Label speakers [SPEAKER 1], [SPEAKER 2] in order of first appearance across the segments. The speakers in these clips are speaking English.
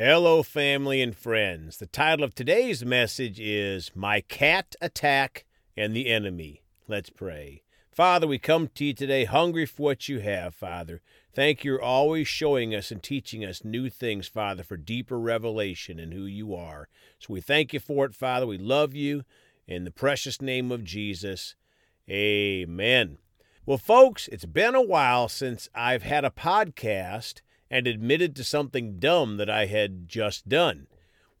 [SPEAKER 1] Hello, family and friends. The title of today's message is My Cat Attack and the Enemy. Let's pray. Father, we come to you today hungry for what you have, Father. Thank you for always showing us and teaching us new things, Father, for deeper revelation in who you are. So we thank you for it, Father. We love you. In the precious name of Jesus, amen. Well, folks, it's been a while since I've had a podcast and admitted to something dumb that I had just done.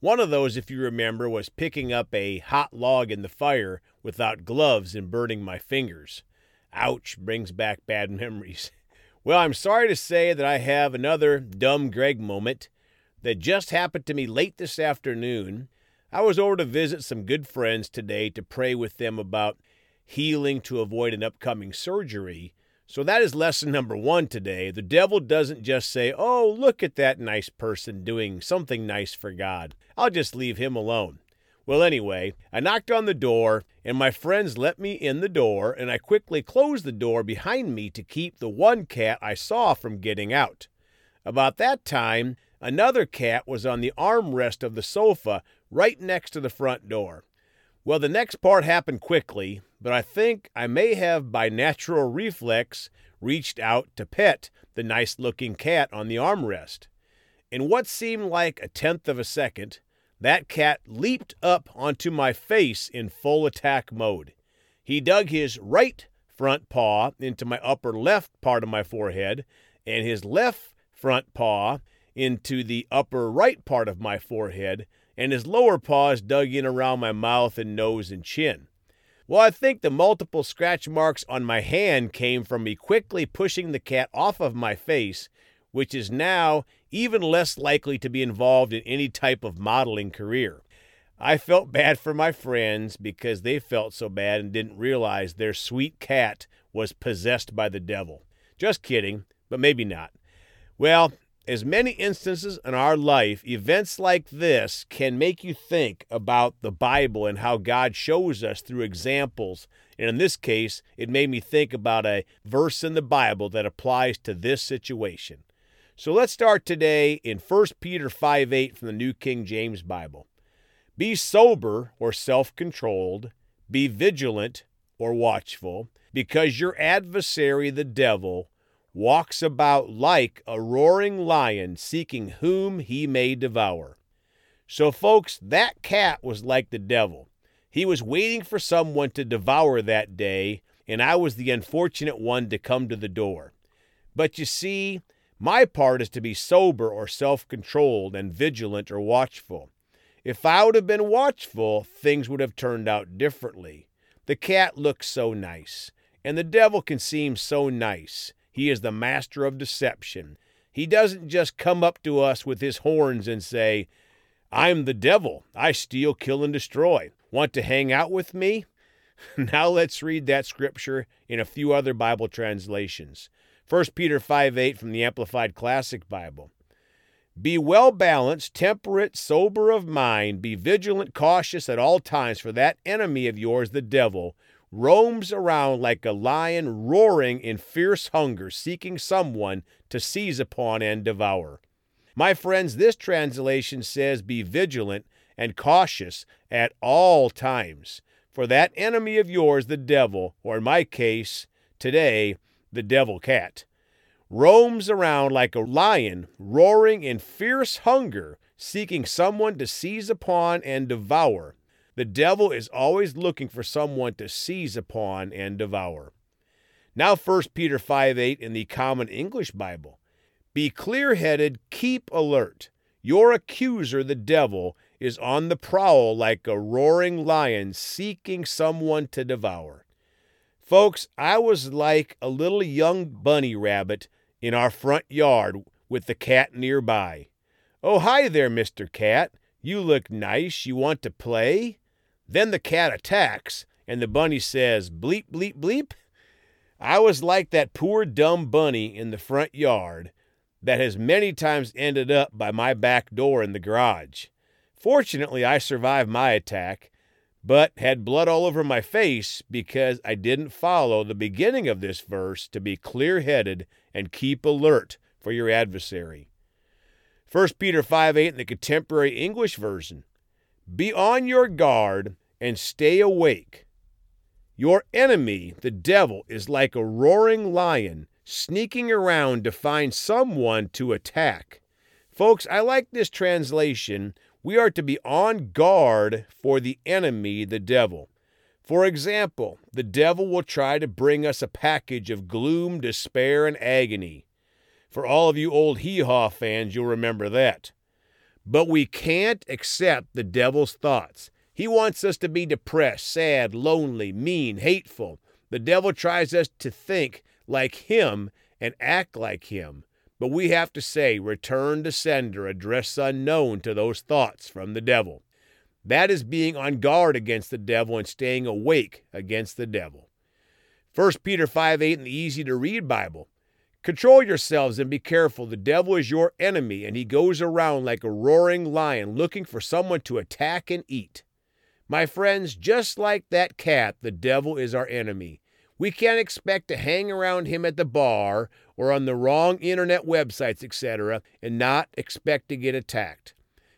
[SPEAKER 1] One of those, if you remember, was picking up a hot log in the fire without gloves and burning my fingers. Ouch, brings back bad memories. Well, I'm sorry to say that I have another dumb Greg moment that just happened to me late this afternoon. I was over to visit some good friends today to pray with them about healing to avoid an upcoming surgery. So that is lesson number one today. The devil doesn't just say, Oh, look at that nice person doing something nice for God. I'll just leave him alone. Well, anyway, I knocked on the door, and my friends let me in the door, and I quickly closed the door behind me to keep the one cat I saw from getting out. About that time, another cat was on the armrest of the sofa right next to the front door. Well, the next part happened quickly, but I think I may have, by natural reflex, reached out to pet the nice looking cat on the armrest. In what seemed like a tenth of a second, that cat leaped up onto my face in full attack mode. He dug his right front paw into my upper left part of my forehead and his left front paw into the upper right part of my forehead, and his lower paws dug in around my mouth and nose and chin. Well, I think the multiple scratch marks on my hand came from me quickly pushing the cat off of my face, which is now even less likely to be involved in any type of modeling career. I felt bad for my friends because they felt so bad and didn't realize their sweet cat was possessed by the devil. Just kidding, but maybe not. Well, as many instances in our life, events like this can make you think about the Bible and how God shows us through examples. And in this case, it made me think about a verse in the Bible that applies to this situation. So let's start today in 1 Peter 5 8 from the New King James Bible. Be sober or self controlled, be vigilant or watchful, because your adversary, the devil, walks about like a roaring lion seeking whom he may devour. So, folks, that cat was like the devil. He was waiting for someone to devour that day, and I was the unfortunate one to come to the door. But you see, my part is to be sober or self controlled and vigilant or watchful. If I would have been watchful, things would have turned out differently. The cat looks so nice, and the devil can seem so nice. He is the master of deception. He doesn't just come up to us with his horns and say, I'm the devil. I steal, kill, and destroy. Want to hang out with me? now let's read that scripture in a few other Bible translations. 1 Peter 5 8 from the Amplified Classic Bible. Be well balanced, temperate, sober of mind, be vigilant, cautious at all times, for that enemy of yours, the devil, roams around like a lion roaring in fierce hunger, seeking someone to seize upon and devour. My friends, this translation says, Be vigilant and cautious at all times. For that enemy of yours, the devil, or in my case, today, the devil cat, roams around like a lion, roaring in fierce hunger, seeking someone to seize upon and devour. The devil is always looking for someone to seize upon and devour. Now 1 Peter 5 8 in the Common English Bible. Be clear headed, keep alert. Your accuser, the devil, is on the prowl like a roaring lion seeking someone to devour. Folks, I was like a little young bunny rabbit in our front yard with the cat nearby. Oh, hi there, Mr. Cat. You look nice. You want to play? Then the cat attacks, and the bunny says, bleep, bleep, bleep. I was like that poor dumb bunny in the front yard that has many times ended up by my back door in the garage. Fortunately, I survived my attack, but had blood all over my face because I didn't follow the beginning of this verse to be clear headed and keep alert for your adversary. 1 Peter 5 8 in the contemporary English version. Be on your guard and stay awake. Your enemy, the devil, is like a roaring lion sneaking around to find someone to attack. Folks, I like this translation. We are to be on guard for the enemy, the devil. For example, the devil will try to bring us a package of gloom, despair, and agony. For all of you old hee haw fans, you'll remember that. But we can't accept the devil's thoughts. He wants us to be depressed, sad, lonely, mean, hateful. The devil tries us to think like him and act like him. But we have to say, return to sender, address unknown to those thoughts from the devil. That is being on guard against the devil and staying awake against the devil. 1 Peter 5 8 in the easy to read Bible. Control yourselves and be careful. The devil is your enemy, and he goes around like a roaring lion looking for someone to attack and eat. My friends, just like that cat, the devil is our enemy. We can't expect to hang around him at the bar or on the wrong internet websites, etc., and not expect to get attacked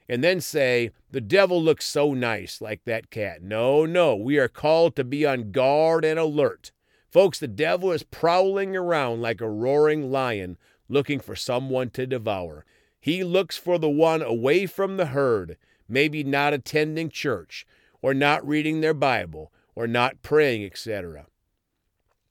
[SPEAKER 1] and then say, the devil looks so nice like that cat. No, no, we are called to be on guard and alert. Folks, the devil is prowling around like a roaring lion looking for someone to devour. He looks for the one away from the herd, maybe not attending church, or not reading their Bible, or not praying, etc.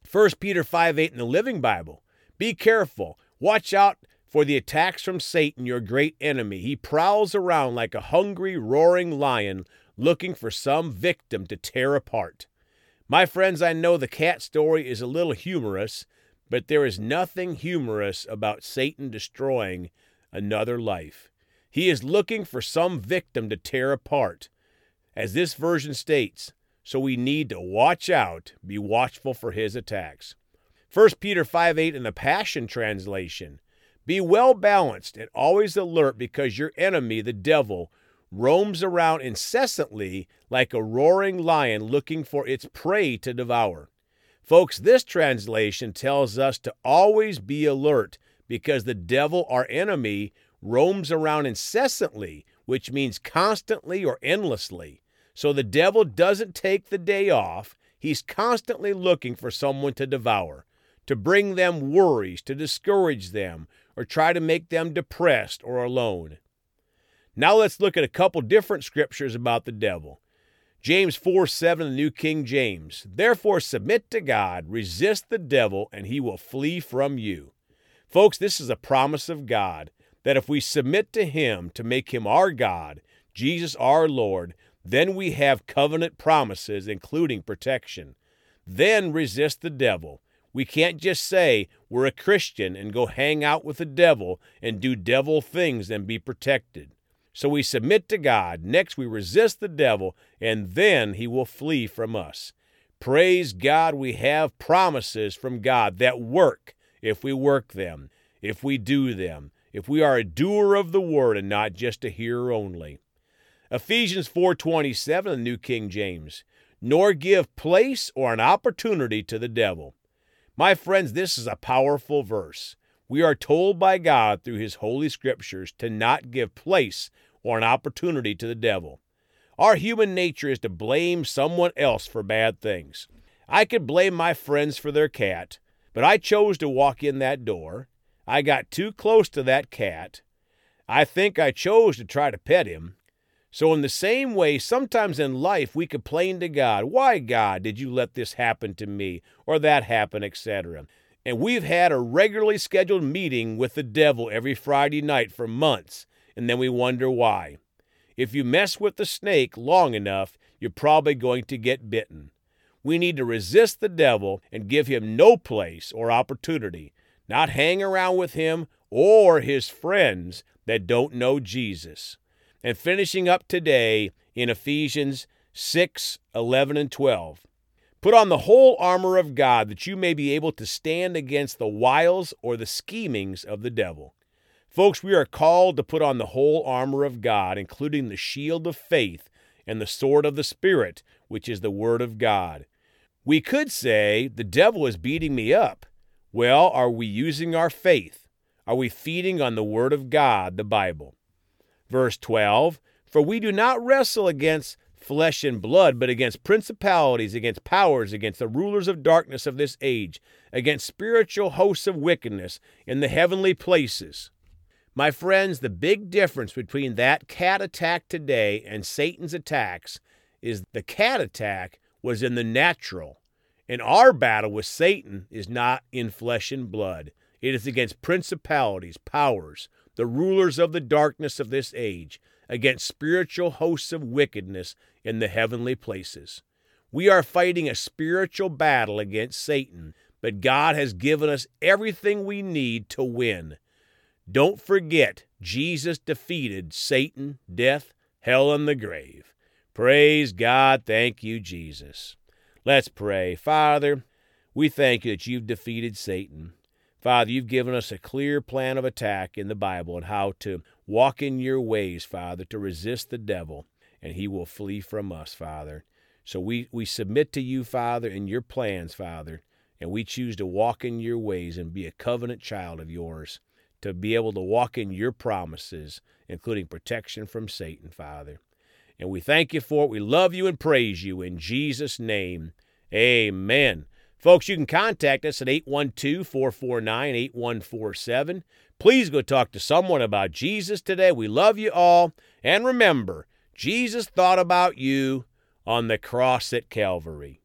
[SPEAKER 1] 1 Peter 5 8 in the Living Bible. Be careful. Watch out for the attacks from Satan, your great enemy. He prowls around like a hungry, roaring lion looking for some victim to tear apart. My friends, I know the cat story is a little humorous, but there is nothing humorous about Satan destroying another life. He is looking for some victim to tear apart, as this version states, so we need to watch out, be watchful for his attacks. 1 Peter 5 8 in the Passion Translation. Be well balanced and always alert because your enemy, the devil, roams around incessantly like a roaring lion looking for its prey to devour. Folks, this translation tells us to always be alert because the devil, our enemy, roams around incessantly, which means constantly or endlessly. So the devil doesn't take the day off. He's constantly looking for someone to devour, to bring them worries, to discourage them, or try to make them depressed or alone. Now let's look at a couple different scriptures about the devil. James 4 7, the New King James. Therefore, submit to God, resist the devil, and he will flee from you. Folks, this is a promise of God that if we submit to him to make him our God, Jesus our Lord, then we have covenant promises, including protection. Then resist the devil, we can't just say we're a Christian and go hang out with the devil and do devil things and be protected. So we submit to God. Next, we resist the devil, and then he will flee from us. Praise God, we have promises from God that work if we work them, if we do them, if we are a doer of the word and not just a hearer only. Ephesians 4:27 the New King James, nor give place or an opportunity to the devil. My friends, this is a powerful verse. We are told by God through His holy scriptures to not give place or an opportunity to the devil. Our human nature is to blame someone else for bad things. I could blame my friends for their cat, but I chose to walk in that door. I got too close to that cat. I think I chose to try to pet him. So, in the same way, sometimes in life we complain to God, Why, God, did you let this happen to me or that happen, etc.? And we've had a regularly scheduled meeting with the devil every Friday night for months, and then we wonder why. If you mess with the snake long enough, you're probably going to get bitten. We need to resist the devil and give him no place or opportunity, not hang around with him or his friends that don't know Jesus and finishing up today in Ephesians 6 11 and 12. Put on the whole armor of God that you may be able to stand against the wiles or the schemings of the devil. Folks, we are called to put on the whole armor of God, including the shield of faith and the sword of the Spirit, which is the Word of God. We could say, the devil is beating me up. Well, are we using our faith? Are we feeding on the Word of God, the Bible? Verse 12 For we do not wrestle against flesh and blood, but against principalities, against powers, against the rulers of darkness of this age, against spiritual hosts of wickedness in the heavenly places. My friends, the big difference between that cat attack today and Satan's attacks is the cat attack was in the natural, and our battle with Satan is not in flesh and blood. It is against principalities, powers, the rulers of the darkness of this age, against spiritual hosts of wickedness in the heavenly places. We are fighting a spiritual battle against Satan, but God has given us everything we need to win. Don't forget, Jesus defeated Satan, death, hell, and the grave. Praise God. Thank you, Jesus. Let's pray. Father, we thank you that you've defeated Satan. Father, you've given us a clear plan of attack in the Bible and how to walk in your ways, Father, to resist the devil, and he will flee from us, Father. So we, we submit to you, Father, in your plans, Father, and we choose to walk in your ways and be a covenant child of yours, to be able to walk in your promises, including protection from Satan, Father. And we thank you for it. We love you and praise you in Jesus' name. Amen. Folks, you can contact us at 812 449 8147. Please go talk to someone about Jesus today. We love you all. And remember, Jesus thought about you on the cross at Calvary.